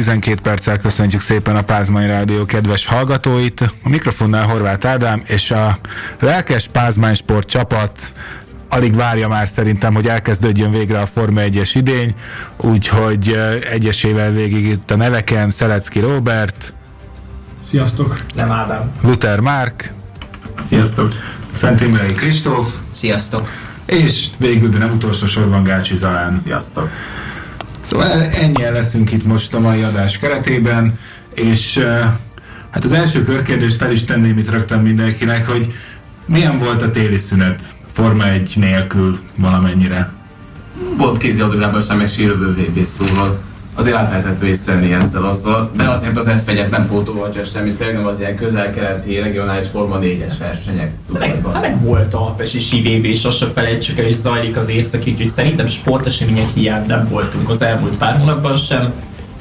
6 óra után 12 perccel köszöntjük szépen a Pázmány Rádió kedves hallgatóit. A mikrofonnál Horváth Ádám és a lelkes Pázmány Sport csapat alig várja már szerintem, hogy elkezdődjön végre a Forma 1-es idény, úgyhogy egyesével végig itt a neveken Szelecki Robert, Sziasztok! Nem Ádám. Luther Márk, Sziasztok! Szent Imrei Kristóf, Sziasztok! és végül, de nem utolsó sorban Gácsi Zalán. Sziasztok! Szóval ennyien leszünk itt most a mai adás keretében, és hát az első körkérdést fel is tenném itt rögtön mindenkinek, hogy milyen volt a téli szünet Forma 1 nélkül valamennyire? Volt kézi autográban sem, meg sérülő VB szóval azért át lehetett vészelni ezzel azzal, de azért az F1-et nem pótolhatja semmit, főleg nem az ilyen közel-keleti regionális Forma 4-es versenyek. Meg, meg volt a Pesi VB, és azt sem felejtsük el, hogy zajlik az északi, úgyhogy szerintem sportesemények hiány nem voltunk az elmúlt pár hónapban sem,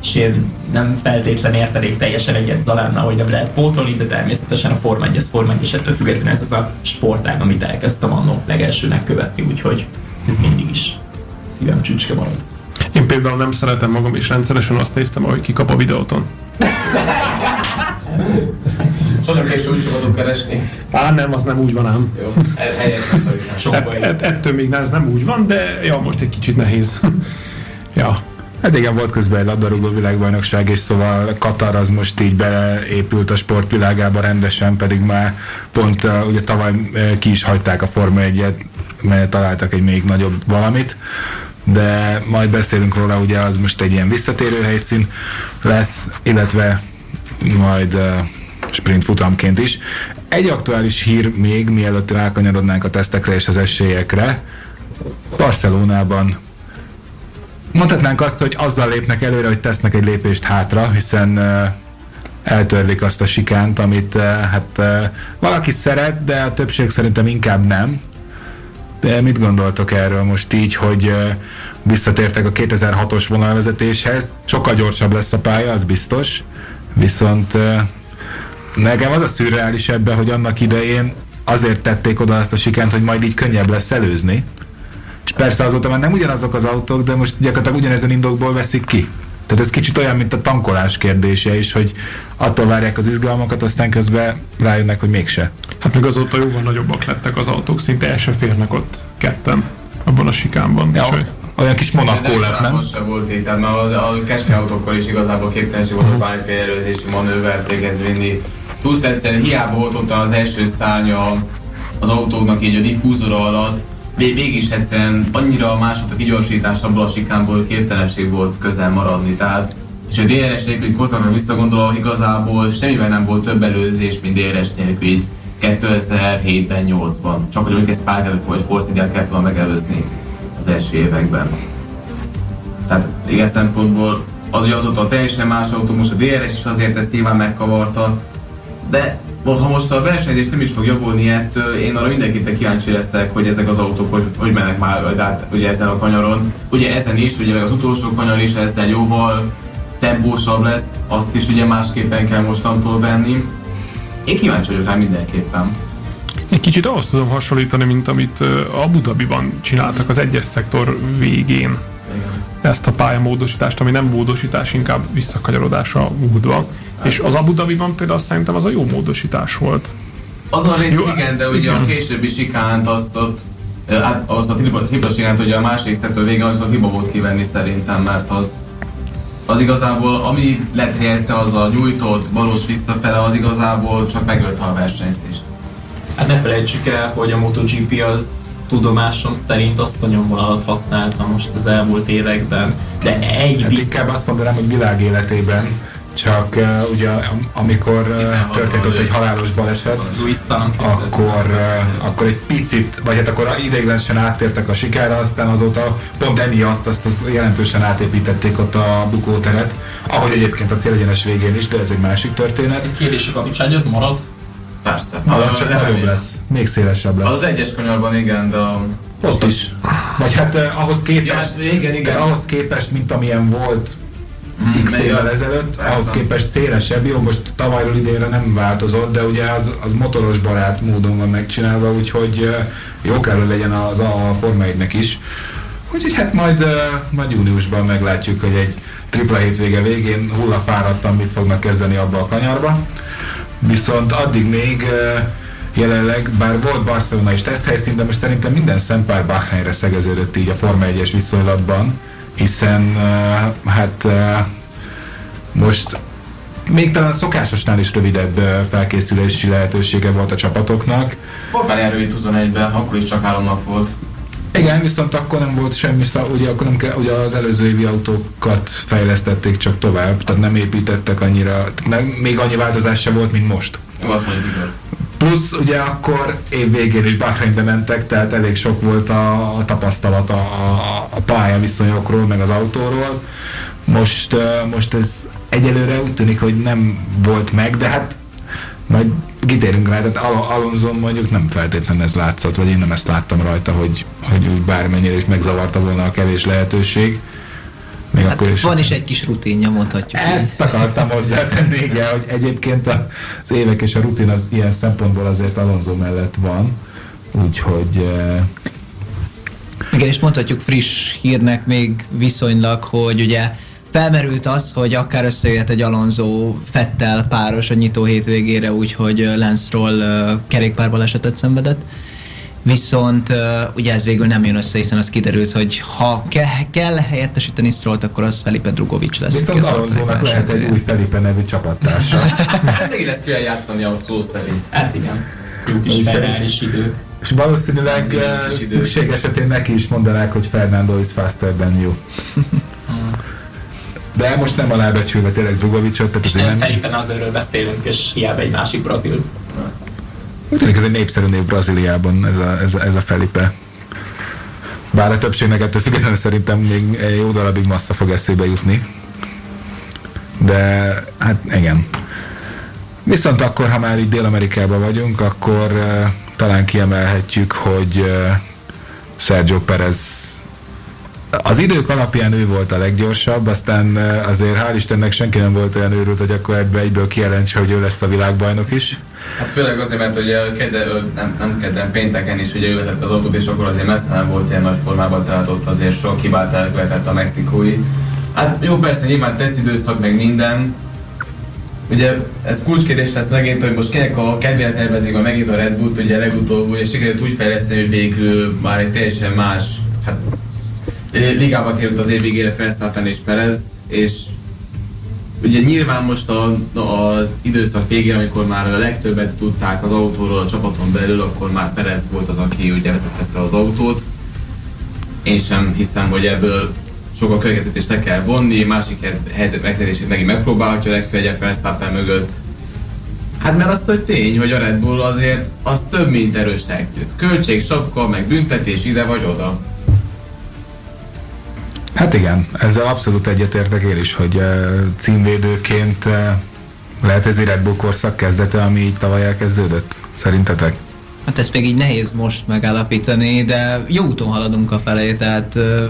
és én nem feltétlen értenék teljesen egyet Zalánnal, hogy nem lehet pótolni, de természetesen a Forma 1 Forma 1 és ettől függetlenül ez az a sportág, amit elkezdtem annó legelsőnek követni, úgyhogy ez mindig is szívem csücske marad. Én például nem szeretem magam, és rendszeresen azt néztem, ahogy kikap a videóton. Sosem késő úgy sokat keresni. Á, nem, az nem úgy van ám. Jó, e- helyes et, et, ettől még ez nem úgy van, de ja, most egy kicsit nehéz. ja. Hát igen, volt közben egy labdarúgó világbajnokság, és szóval Katar az most így beépült a sportvilágába rendesen, pedig már pont uh, ugye tavaly uh, ki is hagyták a Forma 1-et, mert találtak egy még nagyobb valamit de majd beszélünk róla, ugye az most egy ilyen visszatérő helyszín lesz, illetve majd sprint futamként is. Egy aktuális hír még, mielőtt rákanyarodnánk a tesztekre és az esélyekre. Barcelonában mondhatnánk azt, hogy azzal lépnek előre, hogy tesznek egy lépést hátra, hiszen uh, eltörlik azt a sikánt, amit hát valaki szeret, de a többség szerintem inkább nem. De mit gondoltok erről most így, hogy visszatértek a 2006-os vonalvezetéshez? Sokkal gyorsabb lesz a pálya, az biztos. Viszont nekem az a szürreális ebben, hogy annak idején azért tették oda azt a sikánt, hogy majd így könnyebb lesz előzni. És persze azóta már nem ugyanazok az autók, de most gyakorlatilag ugyanezen indokból veszik ki. Tehát ez kicsit olyan, mint a tankolás kérdése is, hogy attól várják az izgalmakat, aztán közben rájönnek, hogy mégse. Hát meg azóta jóval nagyobbak lettek az autók, szinte el se férnek ott ketten abban a sikánban. Ja, hogy... olyan kis Monaco lett, nem? Most sem volt itt, mert az, a keskeny autókkal is igazából képtelenség volt, hogy bármiféle előzési manővert végez vinni. Plusz egyszerűen hiába volt ott az első szárnya az autóknak így a diffúzora alatt, mégis egyszerűen annyira más volt a kigyorsítás abból a sikánból, képtelenség volt közel maradni. Tehát és a DRS nélkül Koszakra visszagondolva igazából semmivel nem volt több előzés, mint DRS nélkül így 2007-ben, 8-ban. Csak hogy ők ezt pár hogy Force kellett volna megelőzni az első években. Tehát ilyen szempontból az, hogy azóta teljesen más most a DRS is azért ezt nyilván megkavarta, de ha most a versenyzés nem is fog javulni ettől, én arra mindenképpen kíváncsi leszek, hogy ezek az autók hogy, hogy mennek már át ugye ezen a kanyaron. Ugye ezen is, ugye meg az utolsó kanyar is ezzel jóval tempósabb lesz, azt is ugye másképpen kell mostantól venni. Én kíváncsi vagyok rá mindenképpen. Egy kicsit ahhoz tudom hasonlítani, mint amit Abu Dhabiban csináltak az egyes szektor végén. Igen. Ezt a pályamódosítást, ami nem módosítás, inkább visszakanyarodás a múltba. Hát. És az Abu Dhabiban például szerintem az a jó módosítás volt. Azon a részt igen, de ugye a későbbi sikánt azt ott Hát az a hiba sikánt, hogy a másik szektor végén az a hiba volt kivenni szerintem, mert az az igazából, ami lett helyette, az a nyújtott valós visszafele, az igazából csak megölte a versenyzést. Hát ne felejtsük el, hogy a MotoGP az tudomásom szerint azt a nyomvonalat használta most az elmúlt években, de egy hát inkább azt mondanám, hogy világ életében csak uh, ugye amikor uh, történt ott egy halálos baleset, akkor, uh, akkor egy picit, vagy hát akkor ideiglenesen áttértek a sikára, aztán azóta pont emiatt azt, azt jelentősen átépítették ott a bukóteret, ahogy egyébként a célegyenes végén is, de ez egy másik történet. Egy kérdés, a az marad? Persze. Az csak nagyobb lesz, még szélesebb lesz. Az egyes kanyarban igen, de ott is. Vagy hát uh, ahhoz képest, ja, hát igen, igen. ahhoz képest, mint amilyen volt Hmm, x évvel ezelőtt, persze. ahhoz képest szélesebb, jó, most tavalyról idénre nem változott, de ugye az, az motoros barát módon van megcsinálva, úgyhogy jó kell, hogy legyen az a Forma 1 is. Úgyhogy hát majd, majd júniusban meglátjuk, hogy egy tripla hétvége végén hullafáradtan mit fognak kezdeni abba a kanyarba. Viszont addig még jelenleg, bár volt Barcelona is teszthelyszín, de most szerintem minden szempár Bahreinre szegeződött így a Forma 1-es viszonylatban, hiszen hát most még talán szokásosnál is rövidebb felkészülési lehetősége volt a csapatoknak. Portugália 21-ben, akkor is csak három nap volt. Igen, viszont akkor nem volt semmi, szá- ugye, akkor nem kell, ugye az előző évi autókat fejlesztették csak tovább, tehát nem építettek annyira, nem, még annyi változás se volt, mint most. Jó, azt mondjuk igaz. Plusz ugye akkor év végén is Bahreinbe mentek, tehát elég sok volt a, a tapasztalat a, a, a pályaviszonyokról, meg az autóról. Most, most ez egyelőre úgy tűnik, hogy nem volt meg, de hát majd kitérünk rá, tehát Al- Alonso mondjuk nem feltétlenül ez látszott, vagy én nem ezt láttam rajta, hogy, hogy úgy bármennyire is megzavarta volna a kevés lehetőség. Még hát akkor is van is egy kis rutinja, mondhatjuk. Ezt akartam hozzátenni, igen, hogy egyébként az évek és a rutin az ilyen szempontból azért Alonso mellett van, úgyhogy igen, és mondhatjuk friss hírnek még viszonylag, hogy ugye felmerült az, hogy akár összejöhet egy Alonso Fettel páros a nyitó hétvégére, úgyhogy Lance Roll kerékpárbalesetet szenvedett. Viszont uh, ugye ez végül nem jön össze, hiszen az kiderült, hogy ha ke- kell helyettesíteni Strollt, akkor az Felipe Drugovic lesz. Viszont Alonso-nak lehet egy új Felipe nevű csapattársa. hát meg lesz kell játszani a szó szerint. Hát igen. Ők is is idők. És valószínűleg szükség esetén neki is mondanák, hogy Fernando is faster than you. De most nem alábecsülve tényleg Drugovicot. Tehát és nem, nem Felipe Nazerről beszélünk, és hiába egy másik brazil. Úgy tűnik ez egy népszerű név Brazíliában, ez a, ez a, ez a Felipe. Bár a többségnek ettől függetlenül szerintem még jó darabig massza fog eszébe jutni. De hát igen. Viszont akkor, ha már itt Dél-Amerikában vagyunk, akkor uh, talán kiemelhetjük, hogy uh, Sergio Perez az idők alapján ő volt a leggyorsabb, aztán azért hál' Istennek senki nem volt olyan őrült, hogy akkor ebbe egyből kijelentse, hogy ő lesz a világbajnok is. Hát főleg azért, mert ugye kedde, nem, nem kedden, pénteken is ugye ő vezette az autót, és akkor azért messze nem volt ilyen nagy formában, tehát ott azért sok hibát elkövetett a mexikói. Hát jó, persze nyilván teszt időszak, meg minden, Ugye ez kulcskérdés lesz megint, hogy most kinek a kedvére tervezik a megint a Red Bull-t, ugye legutóbb ugye sikerült úgy fejleszteni, hogy végül már egy teljesen más, hát ligába került az év végére Verstappen és Perez, és ugye nyilván most a, a időszak végén, amikor már a legtöbbet tudták az autóról a csapaton belül, akkor már Perez volt az, aki ugye vezetette az autót. Én sem hiszem, hogy ebből sok a következtetést le kell vonni, másik helyzet megterítését megint megpróbálhatja legfeljebb Verstappen mögött. Hát mert azt, hogy tény, hogy a Red Bull azért az több, mint erős Költség, sapka, meg büntetés ide vagy oda. Hát igen, ezzel abszolút egyetértek én is, hogy uh, címvédőként uh, lehet ez egy Red Bull korszak kezdete, ami így tavaly elkezdődött, szerintetek? Hát ezt még így nehéz most megállapítani, de jó úton haladunk a felé, tehát uh,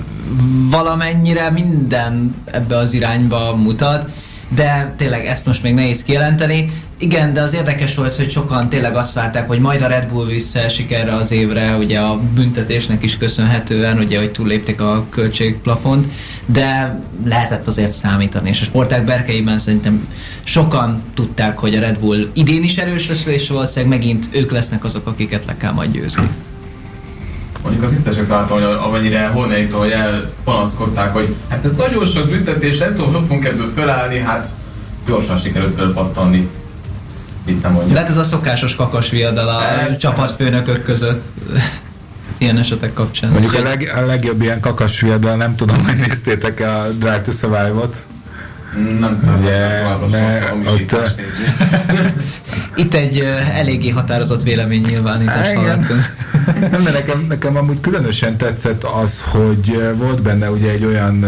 valamennyire minden ebbe az irányba mutat, de tényleg ezt most még nehéz kijelenteni. Igen, de az érdekes volt, hogy sokan tényleg azt várták, hogy majd a Red Bull visszaesik erre az évre, ugye a büntetésnek is köszönhetően, ugye, hogy túllépték a költségplafont, de lehetett azért számítani, és a sporták berkeiben szerintem sokan tudták, hogy a Red Bull idén is erős lesz, és valószínűleg megint ők lesznek azok, akiket le kell majd győzni. Mondjuk az intesek látom, hogy amennyire Horneitól elpanaszkodták, hogy hát ez nagyon sok büntetés, nem tudom, hogy fogunk ebből felállni, hát gyorsan sikerült fölpattanni nem. De hát ez a szokásos kakas viadal a ez, csapatfőnökök között ilyen esetek kapcsán. Mondjuk a, leg, a legjobb ilyen kakas viadal, nem tudom, hogy néztétek a Drive to Survive-ot. Nem tudom, ne, ott, Itt egy eléggé határozott vélemény nyilvánítás Nem, de nekem, nekem amúgy különösen tetszett az, hogy volt benne ugye egy olyan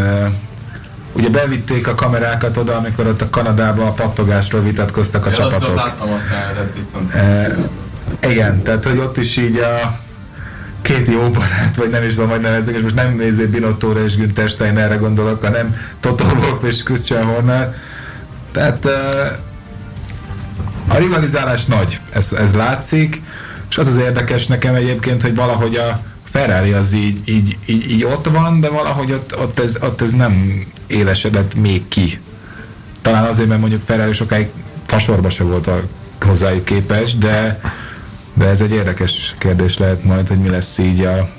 Ugye bevitték a kamerákat oda, amikor ott a Kanadában a pattogásról vitatkoztak a ja, csapatok. láttam azt jelenetet viszont. E, igen, tehát hogy ott is így a két jó barát, vagy nem is tudom, hogy nevezzük, és most nem nézé Binottóra és Günther Steinerre gondolok, hanem Toto Wolff és Christian Horner. Tehát e, a rivalizálás nagy, ez, ez látszik, és az az érdekes nekem egyébként, hogy valahogy a Ferrari az így, így, így, így ott van, de valahogy ott, ott, ez, ott ez nem élesedett még ki. Talán azért, mert mondjuk Ferrari sokáig fasorba se volt a hozzájuk képes, de, de ez egy érdekes kérdés lehet majd, hogy mi lesz így a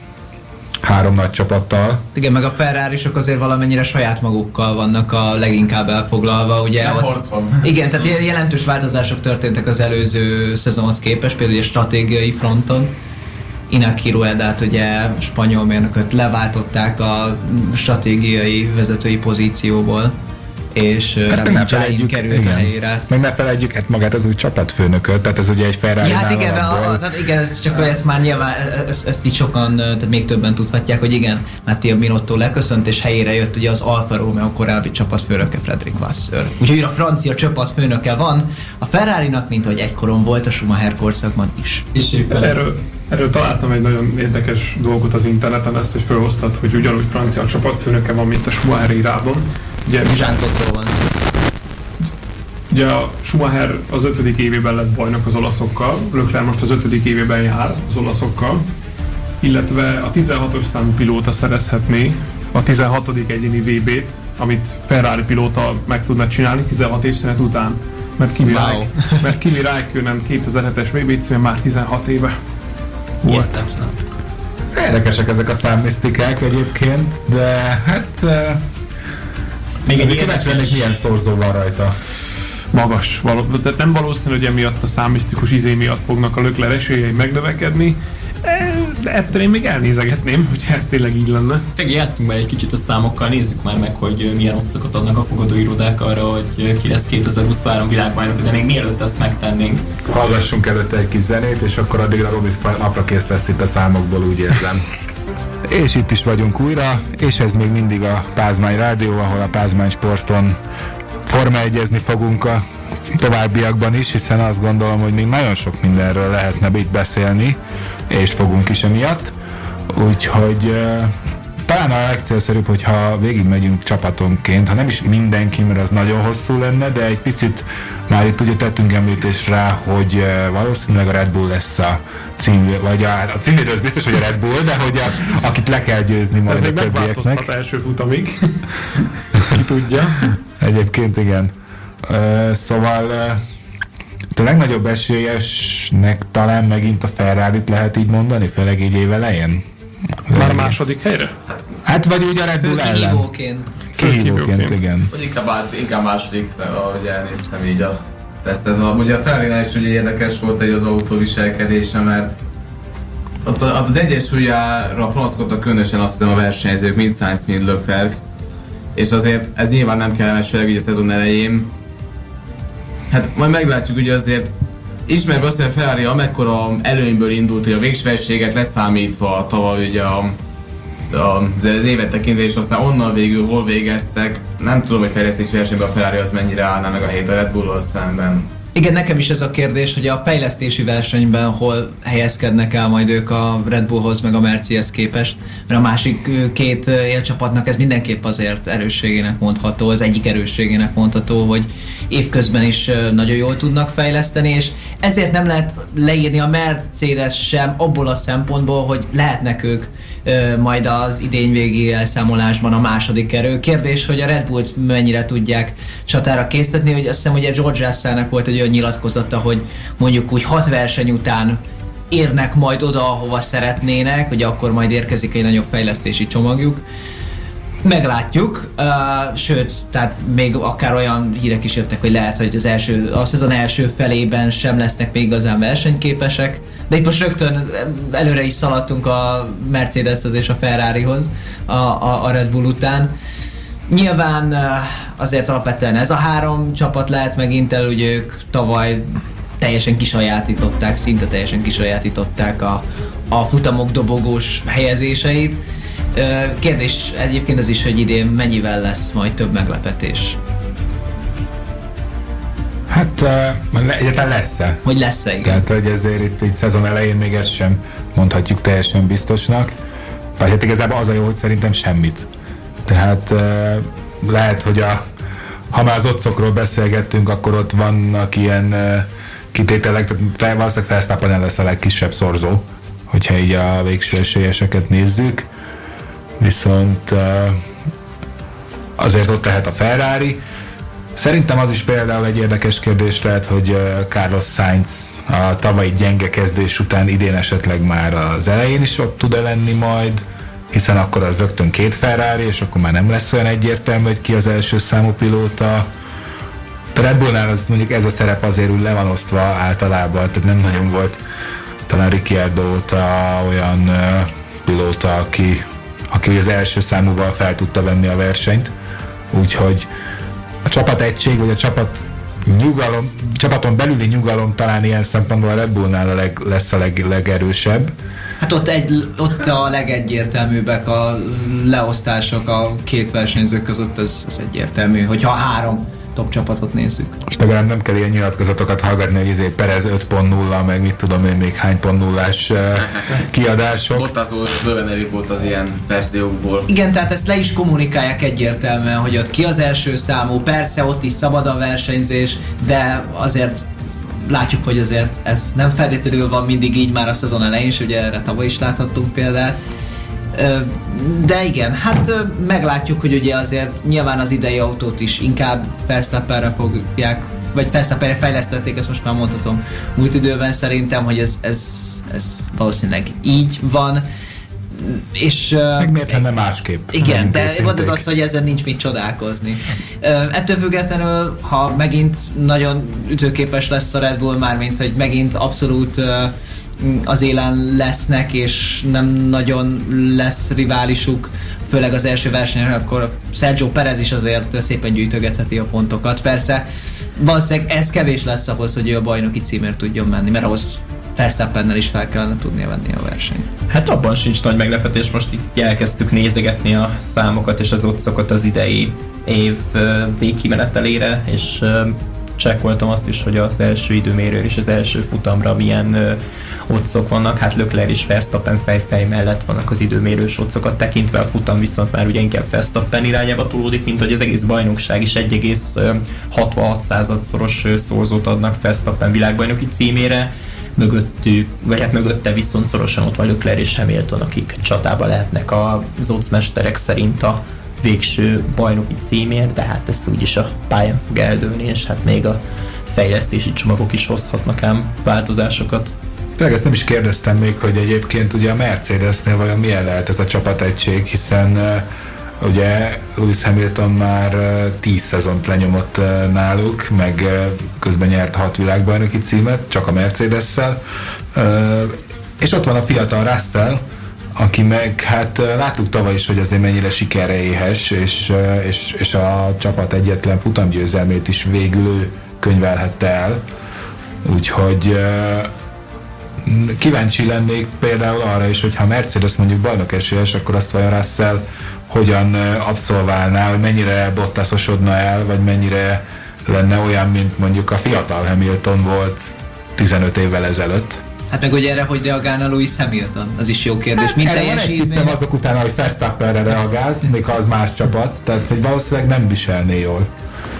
három nagy csapattal. Igen, meg a ferrari azért valamennyire saját magukkal vannak a leginkább elfoglalva, ugye? Nem ott, igen, tehát jelentős változások történtek az előző szezonhoz képest, például ugye stratégiai fronton. Inaki Ruedát, ugye spanyol mérnököt leváltották a stratégiai vezetői pozícióból és Hát Rami ne felejtjük, került igen. a helyére. Meg ne felejtjük hát magát az új csapatfőnököt, tehát ez ugye egy Ferrari Ja, hát igen, a, tehát igen, ez csak ezt már nyilván, ezt, ezt így sokan, tehát még többen tudhatják, hogy igen, Mattia Binotto leköszönt, és helyére jött ugye az Alfa Romeo korábbi csapatfőnöke Frederick Vasseur. Úgyhogy a francia csapatfőnöke van, a Ferrari-nak, mint ahogy egykoron volt a Schumacher korszakban is. És éppen ez, Erről, erről találtam egy nagyon érdekes dolgot az interneten, ezt is felhoztad, hogy ugyanúgy francia csapatfőnöke van, mint a Schumacher irában. Ugye, Jean Totról van szó. ugye a Schumacher az ötödik évében lett bajnok az olaszokkal, Leclerc most az ötödik évében jár az olaszokkal, illetve a 16-os számú pilóta szerezhetné a 16. egyéni VB-t, amit Ferrari pilóta meg tudna csinálni 16 évszünet után. Mert Kimi, Wow. wow. mert Kimi Räikkönen 2007-es VB címe már 16 éve volt. Érdekesek ezek a számmisztikák egyébként, de hát Még egy kíváncsi lennék, milyen szorzó van rajta. magas. Való, de nem valószínű, hogy emiatt a számisztikus izé miatt fognak a lökler esélyei megnövekedni, de ettől én még elnézegetném, hogy ez tényleg így lenne. Meg játszunk már egy kicsit a számokkal, nézzük már meg, hogy milyen otcokat adnak a fogadóirodák arra, hogy ki lesz 2023 világbajnok, de még mielőtt ezt megtennénk. Hallgassunk előtte egy kis zenét, és akkor addigra Robi napra kész lesz itt a számokból, úgy érzem. és itt is vagyunk újra, és ez még mindig a Pázmány Rádió, ahol a Pázmány Sporton forma egyezni fogunk a továbbiakban is, hiszen azt gondolom, hogy még nagyon sok mindenről lehetne itt beszélni, és fogunk is emiatt. Úgyhogy talán a legcélszerűbb, hogyha végigmegyünk csapatonként, ha nem is mindenki, mert az nagyon hosszú lenne, de egy picit már itt ugye tettünk említést rá, hogy valószínűleg a Red Bull lesz a cím, vagy a, a címvédő az biztos, hogy a Red Bull, de hogy a, akit le kell győzni Ez majd a még többieknek. első futamig. Ki tudja. Egyébként igen. Szóval a legnagyobb esélyesnek talán megint a ferrari lehet így mondani, főleg így év elején. Már második helyre? Hát vagy úgy a Red Bull ellen. Kihívóként. Igen. Vagy inkább, inkább második, ahogy elnéztem így a tesztet. Ugye a ferrari is ugye érdekes volt egy az autó viselkedése, mert ott, ott az egyensúlyára panaszkodtak különösen azt hiszem a versenyzők, mind Sainz, mind Leclerc. És azért ez nyilván nem kellemes, főleg ugye a szezon elején. Hát majd meglátjuk ugye azért ismerve azt, hogy a Ferrari amekkora előnyből indult, hogy a végsverséget leszámítva tavaly ugye a az az évet tekintve, és aztán onnan végül hol végeztek. Nem tudom, hogy fejlesztési versenyben a Ferrari az mennyire állná meg a hét a Red Bull-val szemben. Igen, nekem is ez a kérdés, hogy a fejlesztési versenyben hol helyezkednek el majd ők a Red Bullhoz, meg a Mercedes képest, mert a másik két élcsapatnak ez mindenképp azért erősségének mondható, az egyik erősségének mondható, hogy évközben is nagyon jól tudnak fejleszteni, és ezért nem lehet leírni a Mercedes sem abból a szempontból, hogy lehetnek ők majd az idény végi elszámolásban a második erő. Kérdés, hogy a Red Bullt mennyire tudják csatára késztetni, hogy azt hiszem, a George Russellnek volt egy olyan nyilatkozata, hogy mondjuk úgy hat verseny után érnek majd oda, ahova szeretnének, hogy akkor majd érkezik egy nagyobb fejlesztési csomagjuk. Meglátjuk, uh, sőt, tehát még akár olyan hírek is jöttek, hogy lehet, hogy az első, a szezon első felében sem lesznek még igazán versenyképesek, de itt most rögtön előre is szaladtunk a Mercedeshez és a Ferrarihoz a, a, a Red Bull után. Nyilván azért alapvetően ez a három csapat lehet megint el, ugye ők tavaly teljesen kisajátították, szinte teljesen kisajátították a, a futamok dobogós helyezéseit. Kérdés egyébként az is, hogy idén mennyivel lesz majd több meglepetés. Hát uh, egyáltalán lesz-e? Hogy lesz-e igen? Tehát, hogy ezért itt, itt szezon elején még ezt sem mondhatjuk teljesen biztosnak. Vagy hát igazából az a jó, hogy szerintem semmit. Tehát uh, lehet, hogy a, ha már az otcokról beszélgettünk, akkor ott vannak ilyen uh, kitételek, tehát fel- valószínűleg Verstappen lesz a legkisebb szorzó, hogyha így a végső esélyeseket nézzük. Viszont azért ott lehet a Ferrari. Szerintem az is például egy érdekes kérdés lehet, hogy Carlos Sainz a tavalyi gyenge kezdés után idén esetleg már az elején is ott tud-e lenni majd, hiszen akkor az rögtön két Ferrari, és akkor már nem lesz olyan egyértelmű, hogy ki az első számú pilóta. A Red Bullnál az mondjuk ez a szerep azért úgy le van osztva általában, tehát nem nagyon volt talán Ricciardo óta olyan uh, pilóta, aki, aki az első számúval fel tudta venni a versenyt. Úgyhogy a csapat egység, vagy a csapat nyugalom, csapaton belüli nyugalom talán ilyen szempontból a Red Bullnál a leg, lesz a leg, legerősebb. Hát ott, egy, ott a legegyértelműbbek a leosztások a két versenyző között, ez, ez egyértelmű, hogyha három top csapatot nézzük. És legalább nem kell ilyen nyilatkozatokat hallgatni, hogy izé Perez 5.0, meg mit tudom én, még hány pont nullás kiadások. Ott az bőven elég volt az ilyen verziókból. Igen, tehát ezt le is kommunikálják egyértelműen, hogy ott ki az első számú, persze ott is szabad a versenyzés, de azért látjuk, hogy azért ez nem feltétlenül van mindig így már a szezon elején, és ugye erre tavaly is láthattunk példát. De igen, hát meglátjuk, hogy ugye azért nyilván az idei autót is inkább Verstappenre fogják, vagy Verstappenre fejlesztették, ezt most már mondhatom múlt időben szerintem, hogy ez, ez, ez valószínűleg így van. És, Meg miért lenne másképp? Igen, de van az az, hogy ezen nincs mit csodálkozni. Ettől függetlenül, ha megint nagyon ütőképes lesz a Red Bull, mármint, hogy megint abszolút az élen lesznek, és nem nagyon lesz riválisuk, főleg az első versenyen, akkor Sergio Perez is azért szépen gyűjtögetheti a pontokat. Persze, valószínűleg ez kevés lesz ahhoz, hogy ő a bajnoki címért tudjon menni, mert ahhoz Verstappennel is fel kellene tudnia venni a versenyt. Hát abban sincs nagy meglepetés, most itt elkezdtük nézegetni a számokat és az otcokat az idei év végkimenetelére, és csekkoltam azt is, hogy az első időmérő és az első futamra milyen otcok vannak, hát Lökler és Verstappen fejfej mellett vannak az időmérős otcokat tekintve, a futam viszont már ugye inkább Verstappen irányába túlódik, mint hogy az egész bajnokság is 1,66 század-szoros szózót adnak Verstappen világbajnoki címére, mögöttük, vagy hát mögötte viszont szorosan ott van Lökler és Hamilton, akik csatába lehetnek az ocmesterek szerint a végső bajnoki címért, de hát ez úgyis a pályán fog eldőlni, és hát még a fejlesztési csomagok is hozhatnak ám változásokat. Tényleg ezt nem is kérdeztem még, hogy egyébként ugye a Mercedesnél vajon milyen lehet ez a csapategység, hiszen ugye Lewis Hamilton már uh, 10 szezont lenyomott náluk, meg közben nyert hat világbajnoki címet, csak a Mercedes-szel, és ott van a fiatal Russell, aki meg, hát láttuk tavaly is, hogy azért mennyire sikerre éhes, és, és, és a csapat egyetlen futamgyőzelmét is végül ő könyvelhette el. Úgyhogy kíváncsi lennék például arra is, hogy ha Mercedes mondjuk bajnok esélyes, akkor azt vajon Russell hogyan abszolválná, hogy mennyire bottaszosodna el, vagy mennyire lenne olyan, mint mondjuk a fiatal Hamilton volt 15 évvel ezelőtt. Hát meg hogy erre hogy reagálna Louis Hamilton? Az is jó kérdés. Hát, Mint teljesítmény. azok után, hogy Verstappenre reagált, még ha az más csapat, tehát hogy valószínűleg nem viselné jól.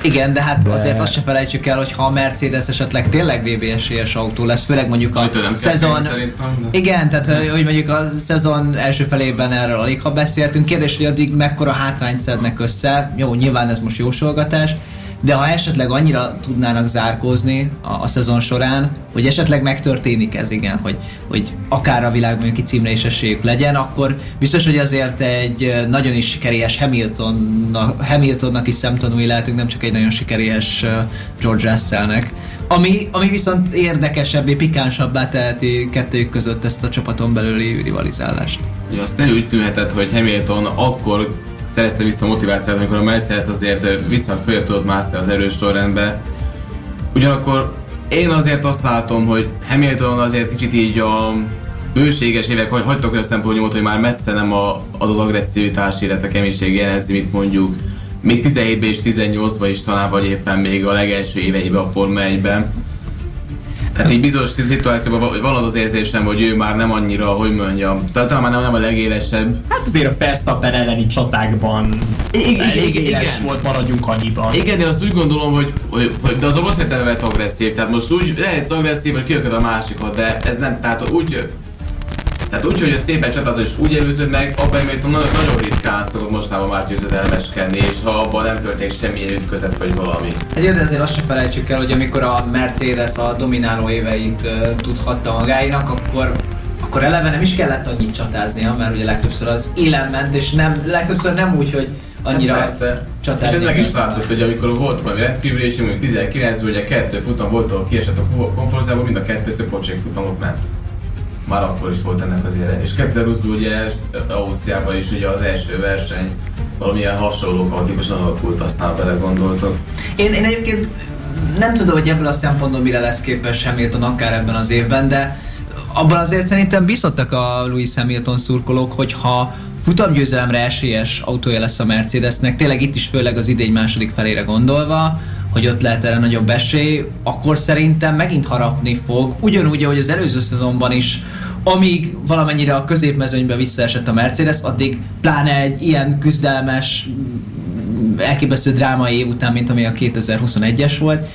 Igen, de hát de... azért azt se felejtsük el, hogy ha a Mercedes esetleg tényleg VB esélyes autó lesz, főleg mondjuk a nem szezon... De... Igen, tehát hogy mondjuk a szezon első felében erről alig ha beszéltünk. Kérdés, hogy addig mekkora hátrányt szednek össze. Jó, nyilván ez most jósolgatás, de ha esetleg annyira tudnának zárkózni a, a szezon során, hogy esetleg megtörténik ez, igen, hogy, hogy akár a világbajnoki címre is esélyük legyen, akkor biztos, hogy azért egy nagyon is sikeres Hamilton, Hamiltonnak is szemtanúi lehetünk, nem csak egy nagyon sikeres George Russellnek. Ami, ami viszont érdekesebbé, pikánsabbá teheti kettőjük között ezt a csapaton belüli rivalizálást. Ja, azt tűnhetett, hogy Hamilton akkor szerezte vissza a motivációt, amikor a Mercedes azért viszonylag följebb tudott mászni az erős sorrendbe. Ugyanakkor én azért azt látom, hogy Hamilton azért kicsit így a bőséges évek, hogy hagytok olyan szempontból, hogy már messze nem a, az az agresszivitás, illetve keménység jelezi, mint mondjuk még 17-ben és 18-ban is talán, vagy éppen még a legelső éveiben a Forma 1-ben. Tehát egy bizonyos szituációban van az az érzésem, hogy ő már nem annyira, hogy mondjam, tehát talán már nem a legélesebb. Hát azért a Verstappen elleni csatákban igen, elég igen, éles igen. volt, maradjunk annyiban. Igen, én azt úgy gondolom, hogy, hogy, hogy de az a rossz értelemben agresszív, tehát most úgy lehet agresszív, hogy kiököd a másikat, de ez nem, tehát úgy Tehát úgy, hogy a szépen csatázol és úgy előzöd meg, abban mert nagyon, nagyon ritkán szokott mostában már győzedelmeskedni, és ha abban nem történik semmilyen ütközet vagy valami. Egy de azért azt sem felejtsük el, hogy amikor a Mercedes a domináló éveit uh, tudhatta magáinak, akkor akkor eleve nem is kellett annyit csatáznia, mert ugye legtöbbször az élen ment, és nem, legtöbbször nem úgy, hogy annyira hát persze. És ez meg is látszott, hogy amikor volt valami rendkívül, és mondjuk 19-ből ugye kettő futam volt, ahol kiesett a komfortzából, mind a kettő pocsék futamot ment. Már akkor is volt ennek az ére. És 2020-ban ugye Ausztriában is ugye az első verseny valamilyen hasonló kaotikusan alakult, aztán belegondoltok. Én, én egyébként nem tudom, hogy ebből a szempontból mire lesz képes Hamilton akár ebben az évben, de abban azért szerintem bizottak a Louis Hamilton szurkolók, hogyha futamgyőzelemre esélyes autója lesz a Mercedesnek, tényleg itt is főleg az idény második felére gondolva, hogy ott lehet erre nagyobb esély, akkor szerintem megint harapni fog, ugyanúgy, ahogy az előző szezonban is, amíg valamennyire a középmezőnybe visszaesett a Mercedes, addig pláne egy ilyen küzdelmes, elképesztő drámai év után, mint ami a 2021-es volt,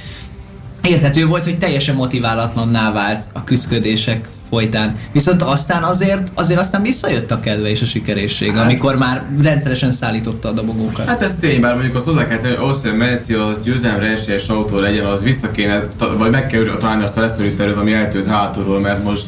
érthető volt, hogy teljesen motiválatlanná vált a küzdködések folytán. Viszont aztán azért, azért aztán visszajött a kedve és a sikerészség, hát, amikor már rendszeresen szállította a dobogókat. Hát ez tény, bár mondjuk azt hozzá kell tenni, hogy ahhoz, hogy a Merci az győzelemre esélyes autó legyen, az vissza kéne, vagy meg kell találni azt a leszorítőt, ami eltűnt hátulról, mert most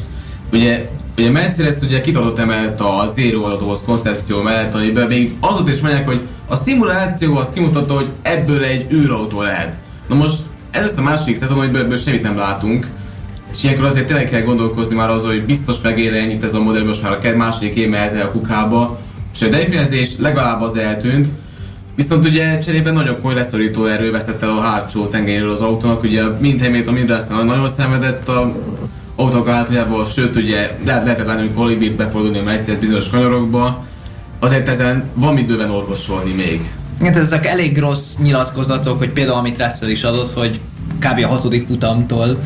ugye Ugye Mercedes ugye kitadott emellett a zero adóhoz koncepció mellett, amiben még azot is mondják, hogy a szimuláció az kimutatta, hogy ebből egy űrautó lehet. Na most ez ezt a második szezon, hogy ebből semmit nem látunk, és ilyenkor azért tényleg kell gondolkozni már az, hogy biztos megér ennyit ez a modell, most már a második év mehet el a kukába, és a delfinezés legalább az eltűnt, Viszont ugye cserében nagyon komoly leszorító erő vesztett el a hátsó tengelyről az autónak, ugye mind Hamilton, mind Russell nagyon szenvedett a autók hátujából, sőt ugye lehet, lehetett látni, hogy Bolivit befordulni a Mercedes bizonyos kanyarokba, azért ezen van időben orvosolni még. Hát ezek elég rossz nyilatkozatok, hogy például amit Russell is adott, hogy kb. a hatodik futamtól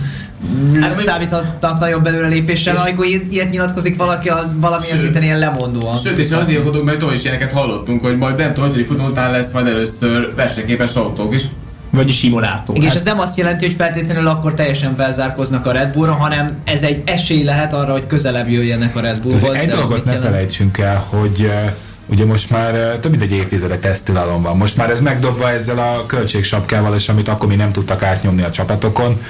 hát, számíthatnak nagyobb előrelépéssel, amikor ilyet nyilatkozik valaki, az valamilyen szinten ilyen lemondóan. Sőt, és azért gondolok, mert tovább is ilyeneket hallottunk, hogy majd nem tudom, hogy futam után lesz majd először versenyképes autók, és vagy simulátor. Igen, hát. és ez nem azt jelenti, hogy feltétlenül akkor teljesen felzárkoznak a Red Bullra, hanem ez egy esély lehet arra, hogy közelebb jöjjenek a Red Bullhoz. Egy dolgot ne jelent? felejtsünk el, hogy ugye most már több mint egy évtizede tesztilalom van. Most már ez megdobva ezzel a költségsapkával, és amit akkor mi nem tudtak átnyomni a csapatokon.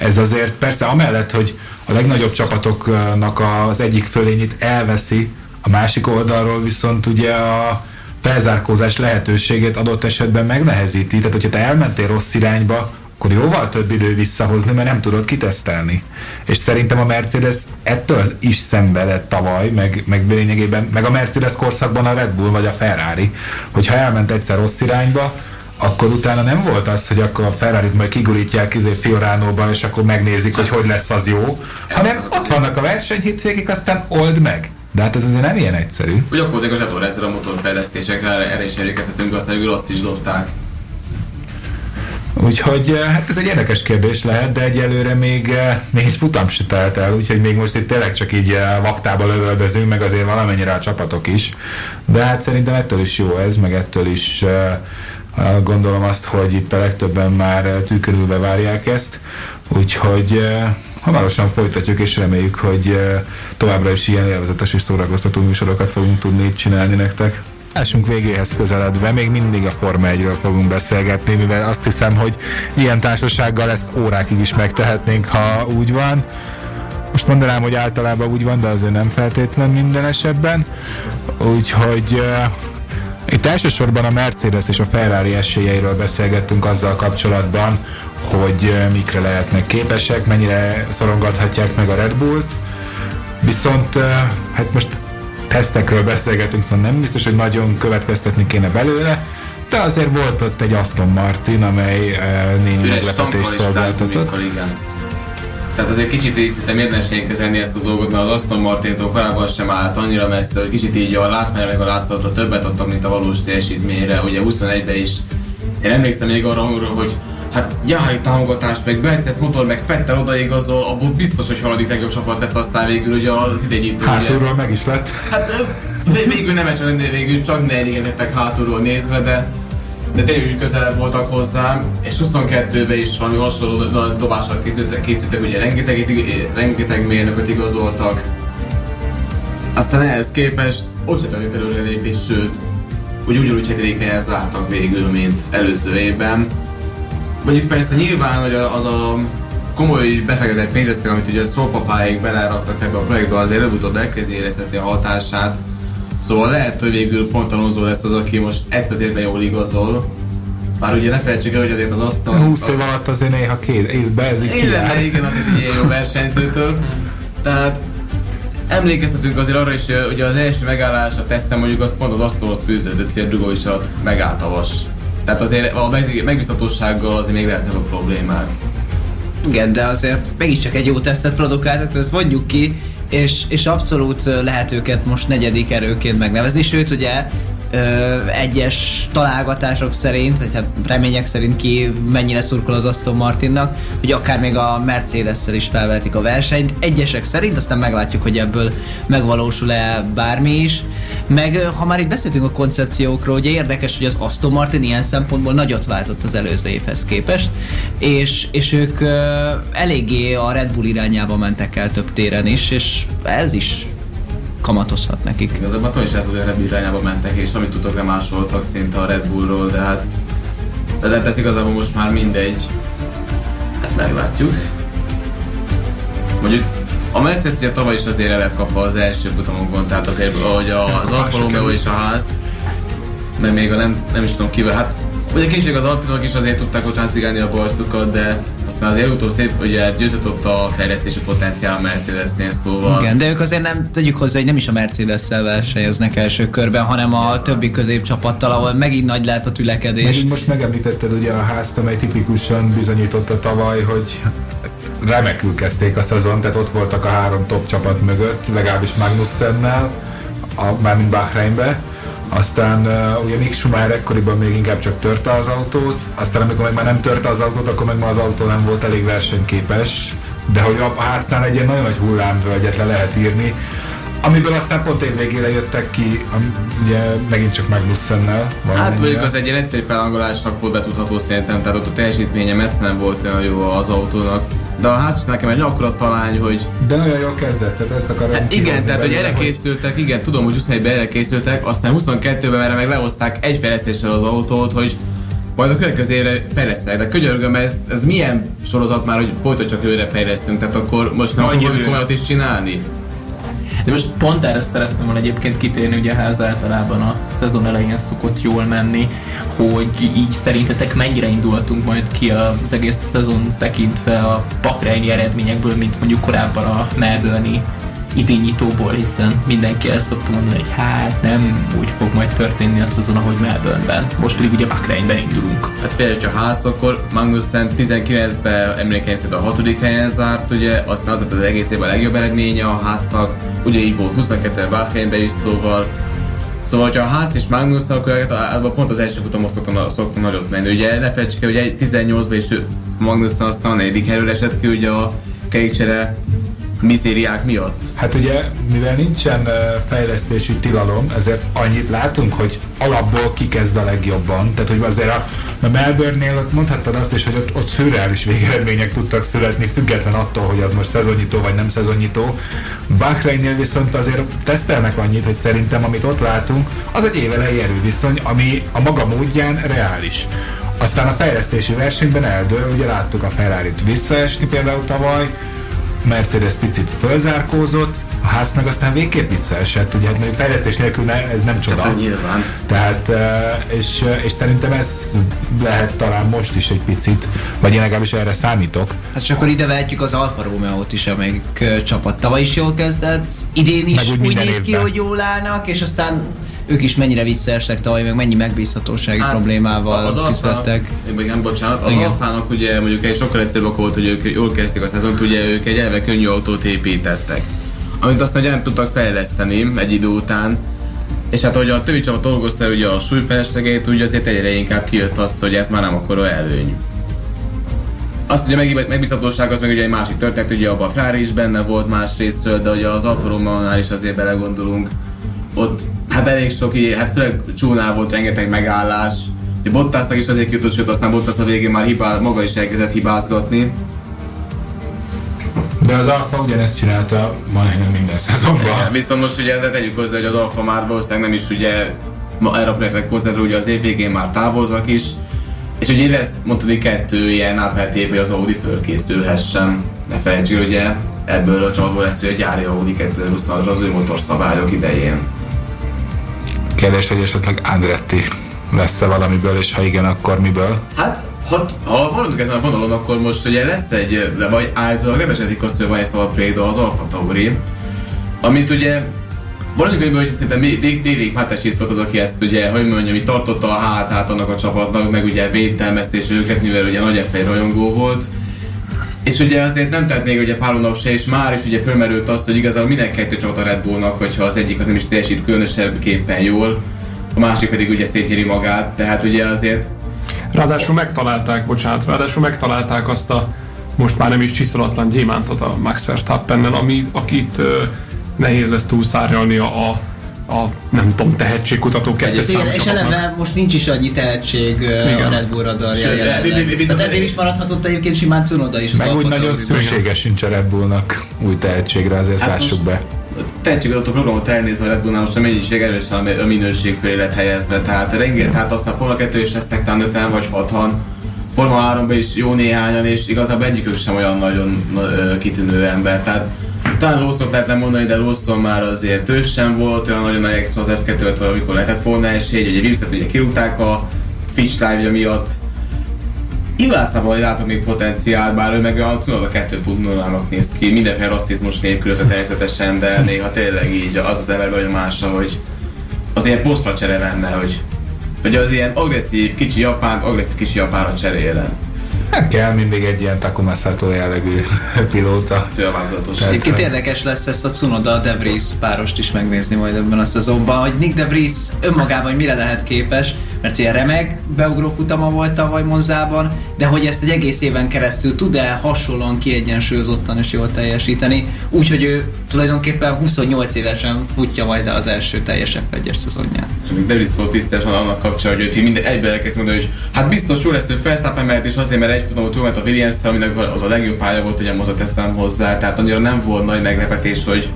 Ez azért persze amellett, hogy a legnagyobb csapatoknak az egyik fölényét elveszi, a másik oldalról viszont ugye a felzárkózás lehetőségét adott esetben megnehezíti. Tehát, hogyha te elmentél rossz irányba, akkor jóval több idő visszahozni, mert nem tudod kitesztelni. És szerintem a Mercedes ettől is szenvedett tavaly, meg, meg lényegében, meg a Mercedes korszakban a Red Bull vagy a Ferrari, hogyha elment egyszer rossz irányba, akkor utána nem volt az, hogy akkor a Ferrari-t majd kigurítják izé Fioránóba, és akkor megnézik, hogy hogy lesz az jó, hanem ott vannak a versenyhitvégig, aztán old meg. De hát ez azért nem ilyen egyszerű. Ugye akkor a zsator ezzel a motorfejlesztésekre, erre is emlékezhetünk, aztán ők azt is dobták. Úgyhogy eh, hát ez egy érdekes kérdés lehet, de egyelőre még, eh, még egy futam se telt el, úgyhogy még most itt tényleg csak így eh, vaktába lövöldözünk, meg azért valamennyire a csapatok is. De hát szerintem ettől is jó ez, meg ettől is gondolom azt, hogy itt a legtöbben már tűkörülve várják ezt. Úgyhogy hamarosan folytatjuk, és reméljük, hogy továbbra is ilyen élvezetes és szórakoztató műsorokat fogunk tudni itt csinálni nektek. Esünk végéhez közeledve, még mindig a Forma 1-ről fogunk beszélgetni, mivel azt hiszem, hogy ilyen társasággal ezt órákig is megtehetnénk, ha úgy van. Most mondanám, hogy általában úgy van, de azért nem feltétlen minden esetben. Úgyhogy itt elsősorban a Mercedes és a Ferrari esélyeiről beszélgettünk azzal kapcsolatban, hogy mikre lehetnek képesek, mennyire szorongathatják meg a Red Bullt. Viszont hát most tesztekről beszélgetünk, szóval nem biztos, hogy nagyon következtetni kéne belőle, de azért volt ott egy Aston Martin, amely némi meglepetést szolgáltatott. Tehát azért kicsit így szerintem érdemesnénk kezelni ezt a dolgot, mert az Aston Martin-tól korábban sem állt annyira messze, hogy kicsit így a látvány meg a látszatra többet adtak, mint a valós teljesítményre. Ugye 21-ben is én emlékszem még arra, hogy hát Jahari támogatás, meg Mercedes motor, meg Fettel odaigazol, abból biztos, hogy haladik legjobb csapat lesz aztán végül ugye az idényítő. Hátulról meg is lett. Hát végül nem csak, végül csak ne hátulról nézve, de de tényleg úgy közelebb voltak hozzám, és 22-ben is valami hasonló dobással készültek, készültek ugye rengeteg, rengeteg mérnököt igazoltak. Aztán ehhez képest ott se történt előrelépés, sőt, hogy ugyanúgy hetedik helyen zártak végül, mint előző évben. Mondjuk persze nyilván, hogy az a komoly befektetett pénzesztek, amit ugye a sztrópapáig beleraktak ebbe a projektbe, azért előbb-utóbb elkezdi éreztetni a hatását. Szóval lehet, hogy végül pont Alonso lesz az, aki most ezt az évben jól igazol. Bár ugye ne felejtsük el, hogy azért az asztal... 20 év alatt azért néha két évben ez így Igen, kiáll. igen, azért egy ilyen jó versenyzőtől. Tehát emlékeztetünk azért arra is, hogy az első megállás a teszten mondjuk az pont az asztalhoz fűződött, hogy a Drugovicsot megállt a vas. Tehát azért a meg- megbízhatósággal azért még lehetnek a problémák. Igen, de azért mégiscsak egy jó tesztet produkáltak, ezt mondjuk ki, és, és abszolút lehet őket most negyedik erőként megnevezni, sőt ugye ö, egyes találgatások szerint, vagy hát remények szerint ki mennyire szurkol az Aston Martinnak, hogy akár még a Mercedes-szel is felvetik a versenyt. Egyesek szerint, aztán meglátjuk, hogy ebből megvalósul-e bármi is. Meg ha már itt beszéltünk a koncepciókról, ugye érdekes, hogy az Aston Martin ilyen szempontból nagyot váltott az előző évhez képest, és, és ők ö, eléggé a Red Bull irányába mentek el több téren is, és ez is kamatozhat nekik. Igazából tudom is ez hogy a Red irányába mentek, és amit tudok lemásoltak szinte a Red Bullról, de hát de hát ez igazából most már mindegy. Hát meglátjuk. Mondjuk a Mercedes ugye tavaly is azért el kapva az első futamokon, tehát azért, hogy az Alfa Romeo és a ház, meg még a nem, nem is tudom kivel, hát ugye később az Alpinok is azért tudták ott a balszukat, de aztán azért utóbb szép, ugye győzött ott a fejlesztési potenciál a Mercedesnél, szóval Igen, de ők azért nem, tegyük hozzá, hogy nem is a Mercedes-szel versenyeznek első körben, hanem a többi középcsapattal, ahol megint nagy lehet a tülekedés. Megint most megemlítetted ugye a házt, amely tipikusan bizonyította tavaly, hogy remekül kezdték a szezon, tehát ott voltak a három top csapat mögött, legalábbis Magnussennel, a, mármint Bahreinbe, aztán ugye Mick Schumacher ekkoriban még inkább csak törte az autót, aztán amikor meg már nem törte az autót, akkor meg már az autó nem volt elég versenyképes, de hogy a egy ilyen nagyon nagy hullámvölgyet le lehet írni, amiből aztán pont év végére jöttek ki, ugye megint csak Magnussennel. Hát mondjuk az egy ilyen egyszerű felhangolásnak volt betudható szerintem, tehát ott a teljesítménye messze nem volt olyan jó az autónak. De a ház is nekem egy akkora talány, hogy De nagyon jól kezdett, tehát ezt akarom hát igen, tehát hogy erre készültek, igen, tudom, hogy 21-ben erre készültek, aztán 22-ben erre meg lehozták egy fejlesztéssel az autót, hogy majd a következő évre fejlesztek, de könyörgöm, ez, ez milyen sorozat már, hogy folyton csak őre fejlesztünk, tehát akkor most nem akarunk jövőre. komolyat is csinálni? De most pont erre szerettem volna egyébként kitérni, ugye a ház általában a szezon elején szokott jól menni, hogy így szerintetek mennyire indultunk majd ki az egész szezon tekintve a Bahreini eredményekből, mint mondjuk korábban a Melbourne-i idényítóból, hiszen mindenki ezt szokta mondani, hogy hát nem úgy fog majd történni a szezon, ahogy Melbourne-ben. Most pedig ugye Bahreinben indulunk. Hát fél, hogyha ház, akkor Magnussen 19-ben emlékeim szerint a hatodik helyen zárt, ugye, aztán az lett az egész évben a legjobb eredménye a háznak, ugye így volt 22-ben Bahreinben is, szóval Szóval, hogyha a ház és Magnussen, akkor általában pont az első futamon szoktam, szoktam nagyot menni. Ugye ne felejtsük el, egy 18-ban is Magnussen aztán a negyedik helyről esett ki ugye a kerékcsere miszériák miatt. Hát ugye, mivel nincsen fejlesztési tilalom, ezért annyit látunk, hogy alapból kikezd a legjobban. Tehát, hogy azért a, a Melbourne-nél ott mondhattad azt is, hogy ott, ott szürreális végeredmények tudtak születni, független attól, hogy az most szezonnyitó vagy nem szezonnyitó. Bahreinnél viszont azért tesztelnek annyit, hogy szerintem amit ott látunk, az egy évelei erőviszony, ami a maga módján reális. Aztán a fejlesztési versenyben eldől, ugye láttuk a Ferrari-t visszaesni például tavaly, Mercedes picit fölzárkózott, a ház meg aztán végképp visszaesett, ugye hát mondjuk fejlesztés nélkül ne, ez nem csoda. Hát nyilván. Tehát, eh, és, és szerintem ez lehet talán most is egy picit, vagy én legalábbis erre számítok. Hát és akkor ide vehetjük az Alfa Romeo-t is, amelyik ö, csapat tavaly is jól kezdett, idén is Meg úgy úgy, néz ki, hogy jól állnak, és aztán ők is mennyire visszaestek tavaly, meg mennyi megbízhatósági hát, problémával az küzdöttek. Alfának, nem bocsánat, az Igen. Alfának ugye mondjuk egy sokkal egyszerűbb volt, hogy ők jól kezdték a szezont, ugye ők egy elve könnyű autót építettek. Amit aztán ugye nem tudtak fejleszteni egy idő után. És hát, hogy a többi csapat dolgozta ugye a súlyfeleslegeit, ugye azért egyre inkább kijött az, hogy ez már nem akkora előny. Azt ugye meg, megbízhatóság az meg ugye egy másik történet, ugye abban a Ferrari is benne volt más részről, de ugye az Alfa Romeo-nál is azért belegondolunk. Ott hát elég sok, hát főleg csónál volt rengeteg megállás. Ugye Bottasnak is azért jutott, sőt aztán Bottas a végén már hibá, maga is elkezdett hibázgatni. De az Alfa ugyanezt csinálta majdnem minden szezonban. Igen, viszont most ugye de tegyük hozzá, hogy az Alfa már valószínűleg nem is ugye ma erre a projektre koncentrál, ugye az év végén már távoznak is, és ugye lesz mondtad, kettő ilyen átmeneti év, hogy az Audi fölkészülhessen. Ne felejtsük, ugye ebből a csapatból lesz, hogy a gyári Audi 2026-ra az új motorszabályok idején. Kérdés, hogy esetleg Andretti lesz-e valamiből, és ha igen, akkor miből? Hát, ha, ha maradunk ezen a vonalon, akkor most ugye lesz egy, vagy állítólag nevesedik azt, hogy van egy szabad az Alfa Tauri, amit ugye Maradjunk hogy szerintem Dédék Mátes volt az, aki ezt ugye, hogy mondjam, hogy tartotta a hátát annak a csapatnak, meg ugye védelmeztés őket, mivel ugye nagy f rajongó volt. És ugye azért nem tett még ugye pár hónap se, és már is ugye fölmerült az, hogy igazából minden kettő csapat a Red Bullnak, hogyha az egyik az nem is teljesít különösebb képen jól, a másik pedig ugye szétnyeri magát, tehát ugye azért... Ráadásul megtalálták, bocsánat, ráadásul megtalálták azt a most már nem is csiszolatlan gyémántot a Max Verstappennel, ami, akit nehéz lesz túlszárnyalni a a nem tudom, tehetségkutató kettes Igen, és eleve most nincs is annyi tehetség Igen. a Red Bull radarja jelenleg. Tehát ezért is maradhatott egyébként simán Cunoda is az Meg úgy nagyon szükséges sincs a Red Bullnak új tehetségre, azért hát lássuk be. tehetségadó programot elnézve a Red Bullnál most a mennyiség erősen a minőség felé lett helyezve, tehát rengeteg, tehát aztán Forma 2 is lesznek talán 5 vagy 6 Forma 3-ban is jó néhányan, és igazából egyikük sem olyan nagyon kitűnő ember, tehát talán Lawson lehetne mondani, de Lawson már azért ő sem volt olyan nagyon nagy extra az F2-t, amikor lehetett volna esély, ugye Wilson ugye kirúgták a Twitch live miatt. Ivászában látok még potenciál, bár ő meg a Cunoda 2.0-nak néz ki, mindenféle rasszizmus nélkül természetesen, de néha tényleg így az az ember vagy a mása, hogy az ilyen posztra csere lenne, hogy, hogy az ilyen agresszív kicsi japánt agresszív kicsi japánra cseréljen. Hát kell mindig egy ilyen Takuma Sato jellegű pilóta. Egyébként érdekes lesz ezt a Cunoda De Vries párost is megnézni majd ebben a szezonban, hogy Nick De Vries önmagában hogy mire lehet képes, mert ugye remek beugró futama volt tavaly Monzában, de hogy ezt egy egész éven keresztül tud-e hasonlóan kiegyensúlyozottan és jól teljesíteni, úgyhogy ő tulajdonképpen 28 évesen futja majd az első teljes F1-es szezonját. Még Davis volt van annak kapcsán, hogy ő minden egybe elkezd mondani, hogy hát biztos jó lesz, hogy Verstappen mellett, és azért, mert egy futamot túlment a williams aminek az a legjobb pálya volt, hogy mozott teszem hozzá, tehát annyira nem volt nagy meglepetés, hogy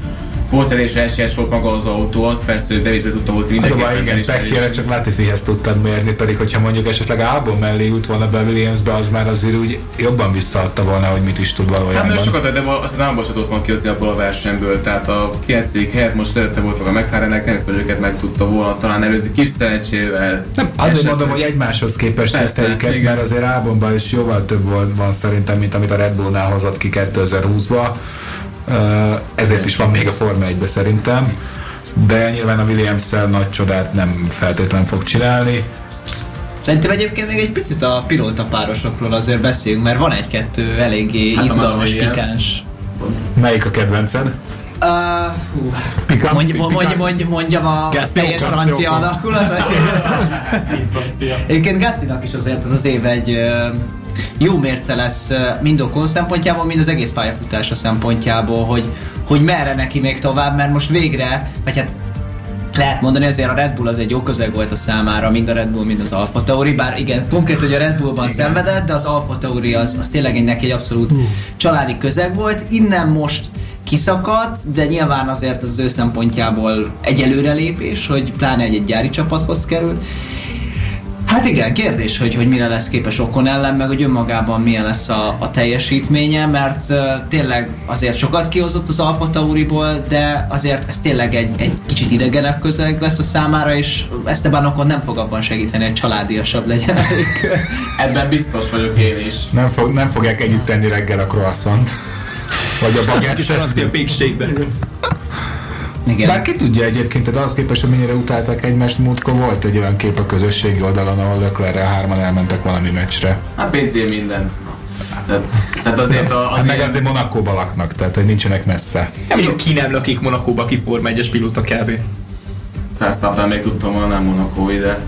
Porcelésre esélyes volt maga az autó, azt persze, hogy Davis tudta hozni mindenképpen. Hát, igen, pekjére csak Latifihez tudtad mérni, pedig hogyha mondjuk esetleg Albon mellé ült volna be Williamsbe, az már azért úgy jobban visszaadta volna, hogy mit is tud valójában. Hát nagyon sokat, de azt nem ott van kihozni abból a versenyből, tehát a 9. helyet most előtte volt a McLarennek, nem hiszem, hogy őket meg tudta volna talán előzni kis szerencsével. Nem, azért esetleg. mondom, hogy egymáshoz képest tette őket, mert azért Albonban is jóval több volt, van szerintem, mint amit a Red Bullnál hozott ki 2020-ba ezért is van még a Forma 1 szerintem, de nyilván a williams nagy csodát nem feltétlen fog csinálni. Szerintem egyébként még egy picit a pilóta párosokról azért beszéljünk, mert van egy-kettő eléggé hát izgalmas, pikáns. Melyik a kedvenced? Uh, hú. mondj, mondj, mondj, mondjam a Gaston, teljes francia alakulatot. Egyébként Gastinak is azért ez az év egy jó mérce lesz mind Okon szempontjából, mind az egész pályafutása szempontjából, hogy, hogy merre neki még tovább, mert most végre, vagy hát lehet mondani, ezért a Red Bull az egy jó közeg volt a számára, mind a Red Bull, mind az Alfa Tauri, bár igen, konkrét, hogy a Red Bullban igen. szenvedett, de az Alfa Tauri az, az tényleg egy neki egy abszolút uh. családi közeg volt. Innen most kiszakadt, de nyilván azért az ő szempontjából egy előrelépés, hogy pláne egy, egy gyári csapathoz került. Hát igen, kérdés, hogy, hogy mire lesz képes Okon ellen, meg hogy önmagában milyen lesz a, a teljesítménye, mert uh, tényleg azért sokat kihozott az Alfa Tauriból, de azért ez tényleg egy, egy kicsit idegenebb közeg lesz a számára, és Esteban Okon nem fog abban segíteni, hogy családiasabb legyen. Ebben biztos vagyok én is. Nem, fog, nem fogják együtt tenni reggel a croissant. Vagy a bagett. Kis francia pékségben. Igen. Bár ki tudja egyébként, tehát ahhoz képest, hogy mennyire utáltak egymást, múltkor volt egy olyan kép a közösségi oldalon, ahol Leclerre hárman elmentek valami meccsre. Hát pénzé mindent. Tehát, tehát azért a, az hát meg ilyen... azért Monakóba laknak, tehát hogy nincsenek messze. Nem mondjuk ki nem lakik Monakóba, ki Forma 1-es pilóta kb. Verstappen még tudtam volna, nem Monakó ide.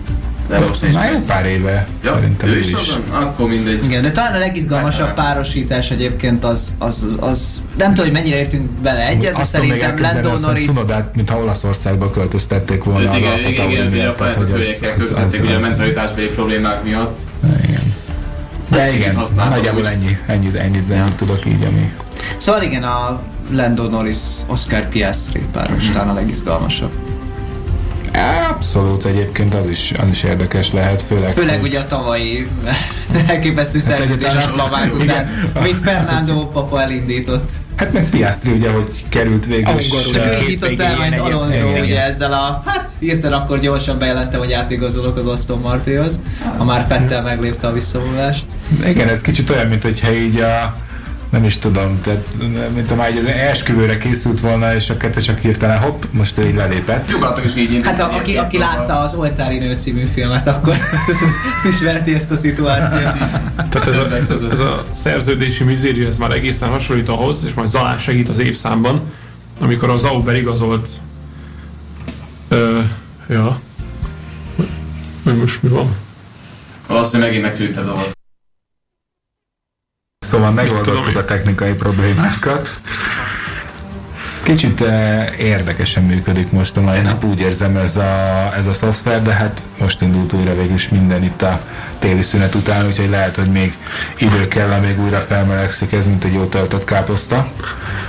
De most nincs Már jó pár éve, ja, szerintem ő is. is. Akkor mindegy. Igen, de talán a legizgalmasabb párosítás egyébként az, az, az, az nem tudom, hogy mennyire értünk bele egyet, de szerintem Lando Norris... Cunodát, mintha Olaszországba költöztették volna a igen, igen, igen, ugye a költöztették ugye a mentalitásbeli problémák miatt. Igen. De igen, nagyjából ennyi, ennyit, ennyit, ennyit tudok így, ami Szóval igen, a Lando Norris, Oscar Piastri páros talán a legizgalmasabb. Abszolút egyébként az is, az is érdekes lehet, főleg, Főleg hogy- ugye a tavalyi elképesztő szerződés egyáltalán- a Laván után, amit Fernando papa elindított. Hát meg Piastri ugye, hogy került végül is. Csak ő indított el majd Alonso ugye ezzel a, hát hirtelen akkor gyorsan bejelentem, hogy átigazolok az Aston Martinhoz, ha már Fettel meglépte a visszavonulást. Igen, ez kicsit olyan, mint hogyha így a nem is tudom, tehát, mint ha már egy esküvőre készült volna, és a kettő csak hirtelen hopp, most ő így lelépett. Nyugatok is így. Hát a, aki, aki látta az Oltári Nő című filmet, akkor ismereti ezt a szituációt. Tehát ez a, ez, a szerződési mizéria, ez már egészen hasonlít ahhoz, és majd Zalán segít az évszámban, amikor a Zauber igazolt ö, ja meg most mi van? Valószínűleg megint megküldte az avat. Szóval megoldottuk a technikai problémákat. Kicsit eh, érdekesen működik most a mai nap, úgy érzem ez a, ez a szoftver, de hát most indult újra végül is minden itt a téli szünet után, úgyhogy lehet, hogy még idő kell, amíg újra felmelegszik ez, mint egy jó töltött káposzta.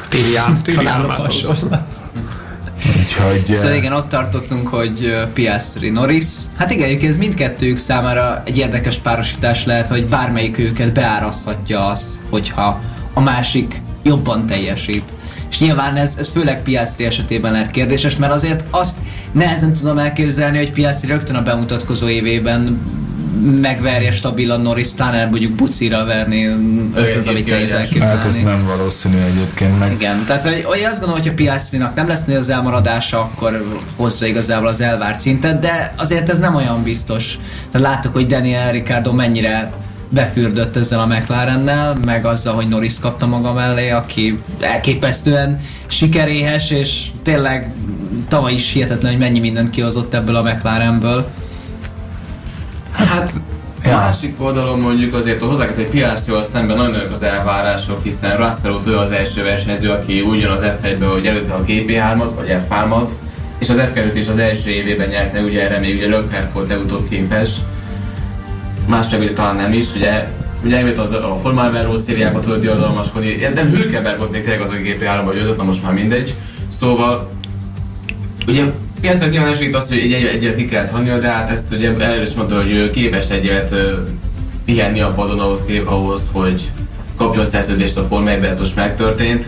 Téli ám, téli. Úgyhogy eh, Szóval igen, ott tartottunk, hogy ö, Piastri Norris. Hát igen, egyébként ez mindkettőjük számára egy érdekes párosítás lehet, hogy bármelyik őket beárazhatja azt, hogyha a másik jobban teljesít. És nyilván ez, ez főleg Piastri esetében lehet kérdéses, mert azért azt nehezen tudom elképzelni, hogy Piastri rögtön a bemutatkozó évében megverje stabilan Norris, pláne mondjuk bucira verni, ez az, amit nehéz elképzelni. hát ez nem valószínű egyébként meg. Igen, tehát hogy, hogy azt gondolom, hogy a Piastrinak nem lesz az elmaradása, akkor hozza igazából az elvárt szintet, de azért ez nem olyan biztos. Tehát láttuk, hogy Daniel Ricardo mennyire befürdött ezzel a McLarennel, meg azzal, hogy Norris kapta maga mellé, aki elképesztően sikeréhes, és tényleg tavaly is hihetetlen, hogy mennyi mindent kihozott ebből a McLarenből. Hát a Ja. másik oldalon mondjuk azért hozzá kell, hogy Piastrival szemben nagyon nagyok az elvárások, hiszen Russell ő az első versenyző, aki ugyan az F1-ből, hogy előtte a GP3-at, vagy F3-at, és az F2-t is az első évében nyerte, ugye erre még ugye Leclerc volt legutóbb képes. Más meg ugye talán nem is, ugye Ugye elment az a Formula One szériába tudott diadalmaskodni, nem Hülkenberg volt még tényleg az, aki GP3-ba győzött, na most már mindegy. Szóval Ugye Piasznak nyilván segít azt, hogy egy, egy, egy évet ki kellett hagynia, de hát ezt ugye előre is mondta, hogy képes egy évet ö, pihenni a padon ahhoz, kép, ahhoz hogy kapjon szerződést a Forma 1 ez most megtörtént.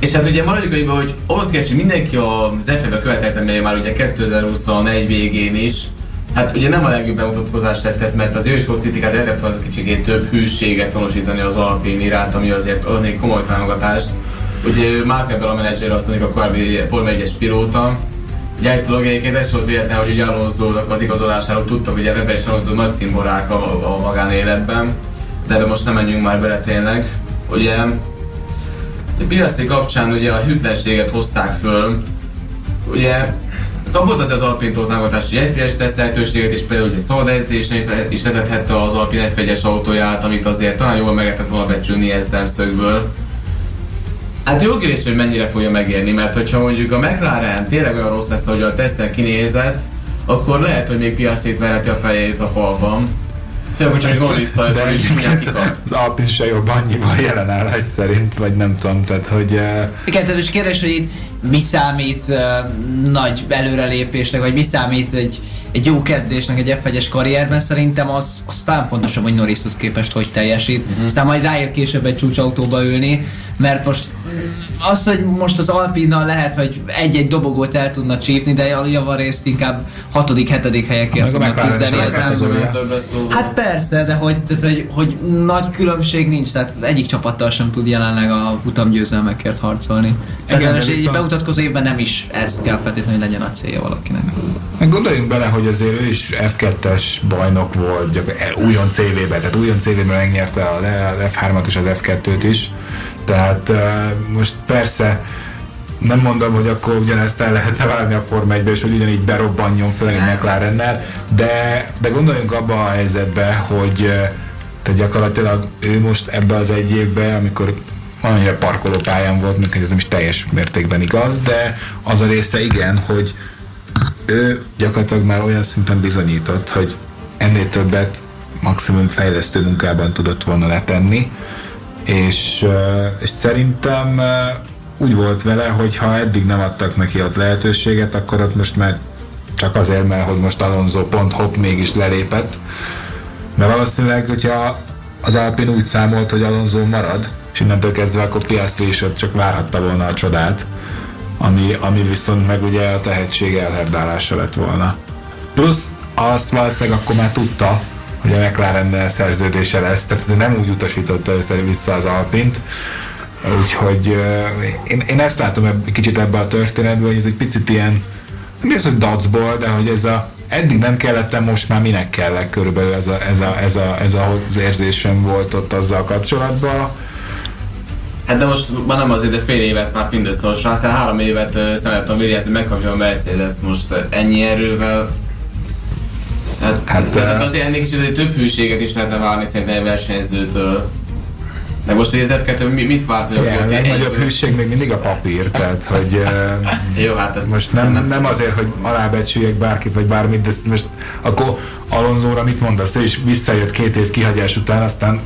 És hát ugye maradjuk annyiban, hogy ahhoz képest, hogy mindenki az F1-be követelte, mely már ugye 2021 végén is, hát ugye nem a legjobb bemutatkozást tett ez, mert az ő is volt kritikát, erre az kicsit több hűséget tanúsítani az Alpine iránt, ami azért adnék komoly támogatást. Ugye Mark Webber a menedzser azt mondjuk a korábbi Forma 1-es pilóta, Ugye állítólag egyébként ez volt véletlen, hogy ugye Alonso-nak az igazolásáról tudtak, hogy Webber és Alonso nagy szimborák a, a magánéletben, de ebbe most nem menjünk már bele tényleg. Ugye a Piastri kapcsán ugye a hűtlenséget hozták föl, ugye kapott az az Alpintól támogatás, hogy egyféles teszt lehetőséget, és például hogy szabad is vezethette az Alpin egyfegyes autóját, amit azért talán jól meg lehetett volna becsülni ilyen szemszögből. Hát jó kérdés, hogy mennyire fogja megérni, mert hogyha mondjuk a McLaren tényleg olyan rossz lesz, hogy a teszten kinézett, akkor lehet, hogy még Piastrit verheti a fejét a falban. Tényleg, hogyha még norris De egyébként az Alpin se jobb annyival jelenállás szerint, vagy nem tudom, tehát hogy eh, Igen, tehát most kérdés, hogy itt mi számít uh, nagy előrelépésnek, vagy mi számít egy, egy jó kezdésnek egy F1-es karrierben, szerintem az, az talán fontosabb, hogy Norrishoz képest hogy teljesít. Mhm. Uh-huh. Aztán majd ráér később egy csúcsautóba ülni, mert most az, hogy most az Alpinnal lehet, hogy egy-egy dobogót el tudna csípni, de a javarészt inkább hatodik, hetedik helyekért tudnak küzdeni. Ez nem. Hát persze, de hogy, tehát, hogy, hogy nagy különbség nincs, tehát egyik csapattal sem tud jelenleg a futamgyőzelmekért harcolni. Most egy viszont- bemutatkozó évben nem is ez kell feltétlenül, hogy legyen a célja valakinek. Gondoljunk bele, hogy azért ő is F2-es bajnok volt, gyakorlatilag újon CV-ben, tehát újon CV-ben megnyerte az F3-at és az F2-t is. Tehát uh, most persze nem mondom, hogy akkor ugyanezt el lehetne válni a Forma 1 és hogy ugyanígy berobbanjon főleg egy McLarennel, de, de gondoljunk abba a helyzetbe, hogy uh, tehát gyakorlatilag ő most ebbe az egy évbe, amikor valamilyen parkolópályán volt, még ez nem is teljes mértékben igaz, de az a része igen, hogy ő gyakorlatilag már olyan szinten bizonyított, hogy ennél többet maximum fejlesztő munkában tudott volna letenni, és, és szerintem úgy volt vele, hogy ha eddig nem adtak neki ott lehetőséget, akkor ott most már csak azért, mert hogy most Alonso pont hopp mégis lelépett. Mert valószínűleg, hogyha az Alpin úgy számolt, hogy Alonso marad, és innentől kezdve akkor Piastri is ott csak várhatta volna a csodát, ami, ami viszont meg ugye a tehetség elherdálása lett volna. Plusz azt valószínűleg akkor már tudta, hogy a McLaren szerződése lesz, tehát ez nem úgy utasította össze vissza az Alpint, úgyhogy én, én ezt látom egy kicsit ebbe a történetben, hogy ez egy picit ilyen, mi az, hogy dacból, de hogy ez a eddig nem kellettem, most már minek kellek körülbelül ez, a, ez, a, ez, a, ez a, az érzésem volt ott azzal kapcsolatban. Hát de most már nem azért, de fél évet már mindössze, aztán három évet uh, a Williams, hogy megkapja a Mercedes-t most ennyi erővel, Hát, hát uh, azért ennél kicsit több hűséget is lehetne várni szerintem egy versenyzőtől. De most hogy ez mit várt, hogy a legnagyobb hűség még mindig a papír, tehát hogy Jó, hát ez most nem, nem, nem azért, hogy alábecsüljek bárkit vagy bármit, de most akkor Alonzóra mit mondasz? Ő is visszajött két év kihagyás után, aztán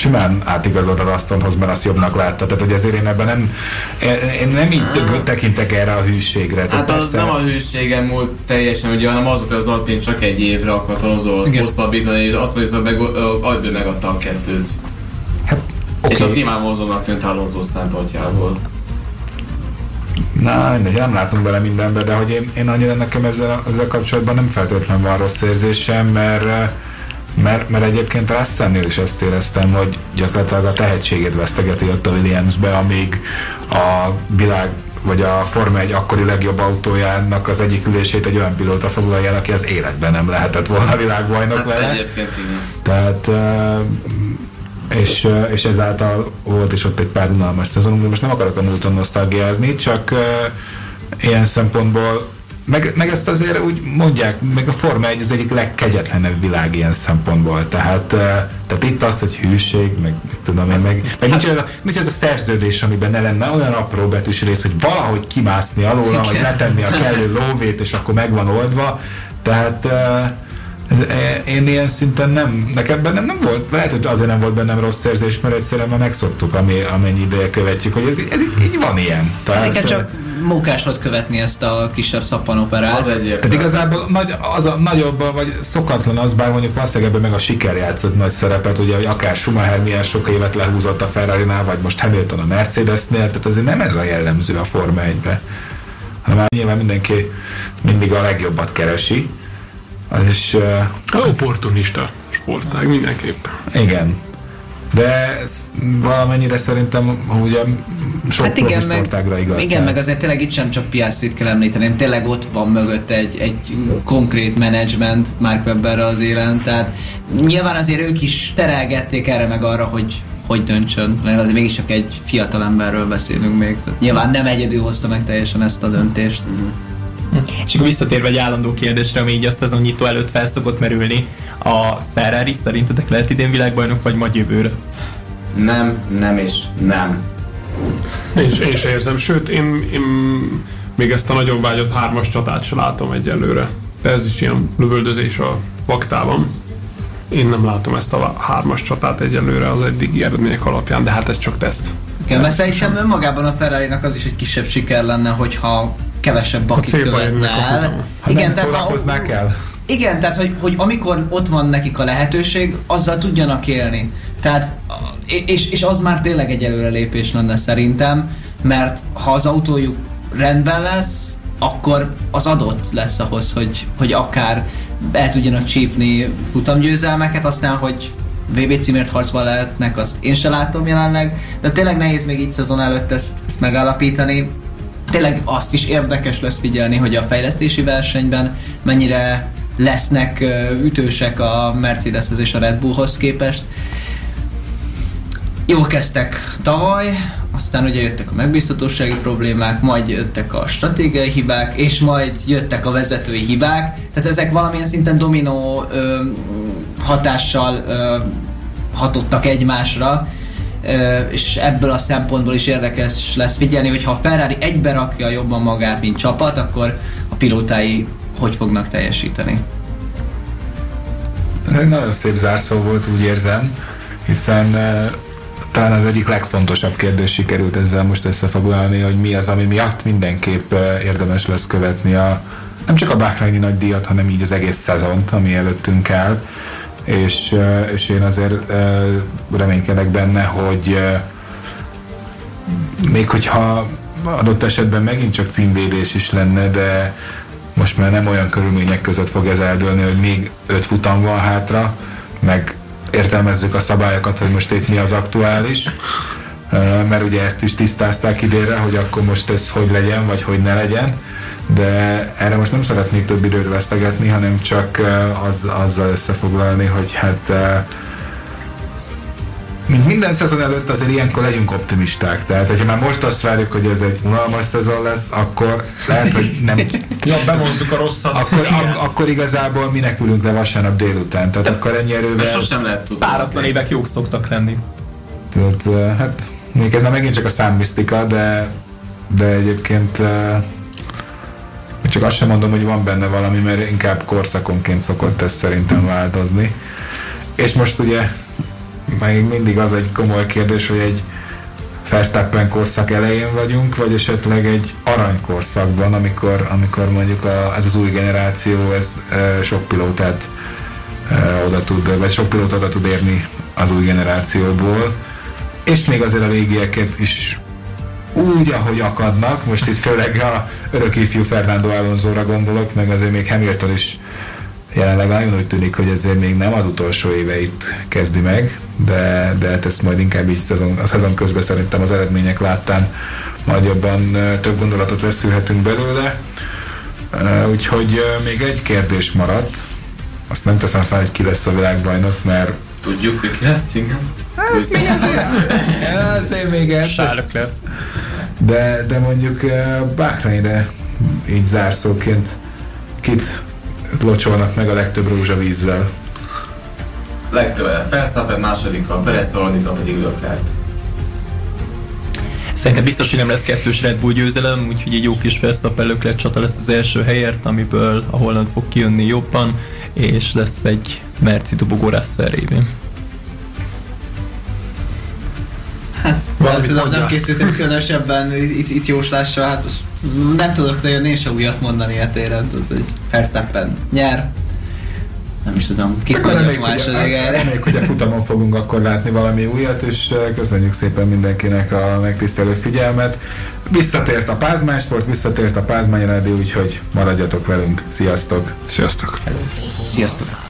simán átigazolt az Astonhoz, mert azt jobbnak látta. Tehát, hogy ezért én ebben nem, én nem így tekintek erre a hűségre. Tehát hát az persze... nem a hűségem múlt teljesen, ugye, hanem az volt, hogy az Alpin csak egy évre akart az hosszabbítani, és azt mondja, hogy meg, Albin megadta a kettőt. Hát, okay. És azt imádmozónak tűnt Alonso szempontjából. Na, mindegy, nem látunk bele mindenbe, de hogy én, én annyira nekem ezzel, ezzel kapcsolatban nem feltétlenül van rossz érzésem, mert mert, mert egyébként Russellnél is ezt éreztem, hogy gyakorlatilag a tehetségét vesztegeti ott a Williamsbe, amíg a világ vagy a Forma egy akkori legjobb autójának az egyik ülését egy olyan pilóta foglalja el, aki az életben nem lehetett volna világbajnok hát vele. Egyébként igen. Tehát és, és ezáltal volt is ott egy pár unalmas szezon, most nem akarok a múlton nosztalgiázni, csak ilyen szempontból meg, meg ezt azért úgy mondják, meg a Forma 1 az egyik legkegyetlenebb világ ilyen szempontból. Tehát, tehát itt az, hogy hűség, meg tudom én, meg, meg nincs, az a, nincs az a szerződés, amiben ne lenne olyan apró betűs rész, hogy valahogy kimászni alóla, vagy letenni a kellő lóvét, és akkor megvan oldva. Tehát én ilyen szinten nem, nekem bennem nem volt, lehet, hogy azért nem volt bennem rossz érzés, mert egyszerűen már megszoktuk, ami, amennyi ideje követjük, hogy ez, ez így, van ilyen. Tehát, nekem csak mókás volt követni ezt a kisebb szappanoperát. Az egyébként. Tehát igazából nagy, az a nagyobb, vagy szokatlan az, bár mondjuk valószínűleg ebben meg a siker játszott nagy szerepet, ugye, hogy akár Schumacher milyen sok évet lehúzott a ferrari vagy most Hamilton a Mercedesnél, tehát azért nem ez a jellemző a Forma 1-be. Hanem nyilván mindenki mindig a legjobbat keresi. És, uh, opportunista sportág mindenképp. Igen, de ez valamennyire szerintem ugye sok hát igen, meg, igaz. Igen, meg azért tényleg itt sem csak Piastrit kell említeni, tényleg ott van mögött egy, egy konkrét menedzsment Mark Webberre az élen, tehát nyilván azért ők is terelgették erre meg arra, hogy hogy döntsön, mert azért mégiscsak egy fiatal emberről beszélünk még. Tehát nyilván nem egyedül hozta meg teljesen ezt a döntést. Mm. És akkor visszatérve egy állandó kérdésre, ami így a szezonnyitó előtt felszokott merülni, a Ferrari szerintetek lehet idén világbajnok, vagy majd jövőre? Nem, nem és nem. Én, én sem érzem, sőt, én, én még ezt a nagyon vágyott hármas csatát sem látom egyelőre. De ez is ilyen lövöldözés a vaktában. Én nem látom ezt a hármas csatát egyelőre az eddigi eredmények alapján, de hát ez csak teszt. Igen, mert szerintem önmagában a ferrari az is egy kisebb siker lenne, hogyha kevesebb bakit követne el. Igen, tehát ha, kell. Igen, tehát hogy, hogy amikor ott van nekik a lehetőség, azzal tudjanak élni. Tehát, és, és az már tényleg egy előrelépés lenne szerintem, mert ha az autójuk rendben lesz, akkor az adott lesz ahhoz, hogy, hogy akár el tudjanak csípni futamgyőzelmeket, aztán, hogy VB címért harcban lehetnek, azt én se látom jelenleg, de tényleg nehéz még így szezon előtt ezt, ezt megállapítani tényleg azt is érdekes lesz figyelni, hogy a fejlesztési versenyben mennyire lesznek ütősek a Mercedeshez és a Red Bullhoz képest. Jól kezdtek tavaly, aztán ugye jöttek a megbízhatósági problémák, majd jöttek a stratégiai hibák, és majd jöttek a vezetői hibák. Tehát ezek valamilyen szinten dominó ö, hatással ö, hatottak egymásra, és ebből a szempontból is érdekes lesz figyelni, hogy ha a Ferrari egybe rakja jobban magát, mint csapat, akkor a pilótái hogy fognak teljesíteni. Nagyon szép zárszó volt, úgy érzem, hiszen talán az egyik legfontosabb kérdés sikerült ezzel most összefoglalni, hogy mi az, ami miatt mindenképp érdemes lesz követni a, nem csak a Bahraini nagy díjat, hanem így az egész szezont, ami előttünk áll. És, és én azért reménykedek benne, hogy még hogyha adott esetben megint csak címvédés is lenne, de most már nem olyan körülmények között fog ez eldőlni, hogy még öt futam van hátra, meg értelmezzük a szabályokat, hogy most itt mi az aktuális, mert ugye ezt is tisztázták idénre, hogy akkor most ez hogy legyen, vagy hogy ne legyen, de erre most nem szeretnék több időt vesztegetni, hanem csak az, azzal összefoglalni, hogy hát mint minden szezon előtt azért ilyenkor legyünk optimisták. Tehát, hogyha már most azt várjuk, hogy ez egy unalmas szezon lesz, akkor lehet, hogy nem... ja, bemozzuk a rosszat. Akkor, ak- akkor igazából minek ülünk le vasárnap délután. Tehát De akkor ennyi erővel... Sosem lehet tudni. Páratlan évek jók szoktak lenni. Tehát, hát még ez már megint csak a számmisztika, de, de egyébként csak azt sem mondom, hogy van benne valami, mert inkább korszakonként szokott ez szerintem változni. És most ugye még mindig az egy komoly kérdés, hogy egy Verstappen korszak elején vagyunk, vagy esetleg egy aranykorszakban, amikor, amikor mondjuk a, ez az új generáció, ez e, sok pilótát e, oda tud, vagy sok pilót oda tud érni az új generációból, és még azért a régieket is úgy, ahogy akadnak, most itt főleg a örök ifjú Fernando Alonso-ra gondolok, meg azért még Hamilton is jelenleg nagyon úgy tűnik, hogy ezért még nem az utolsó éveit kezdi meg, de, de hát ezt majd inkább így szezon, a szezon közben szerintem az eredmények láttán majd jobban több gondolatot veszülhetünk belőle. Úgyhogy még egy kérdés maradt. Azt nem teszem fel, hogy ki lesz a világbajnok, mert Tudjuk, hogy ki lesz, igen? Hát, még azért, azért még ez. De, de mondjuk Bahreinre így zárszóként kit locsolnak meg a legtöbb rózsavízzel? Legtöbb Verstappen, második a Perez, harmadikra pedig Leclerc. Szerintem biztos, hogy nem lesz kettős Red Bull győzelem, úgyhogy egy jó kis Verstappen Leclerc csata lesz az első helyért, amiből a Holland fog kijönni jobban, és lesz egy Merci dobogó Russell révén. Hát, nem, tudom, nem készültem különösebben itt, itt jóslásra, hát nem tudok nagyon én sem újat mondani a téren, tudod, hogy Verstappen nyer, nem is tudom, kis reméljük, második erre. Reméljük, hogy a futamon fogunk akkor látni valami újat, és köszönjük szépen mindenkinek a megtisztelő figyelmet. Visszatért a Pázmány Sport, visszatért a Pázmány Rádió, úgyhogy maradjatok velünk. Sziasztok! Sziasztok! Sziasztok!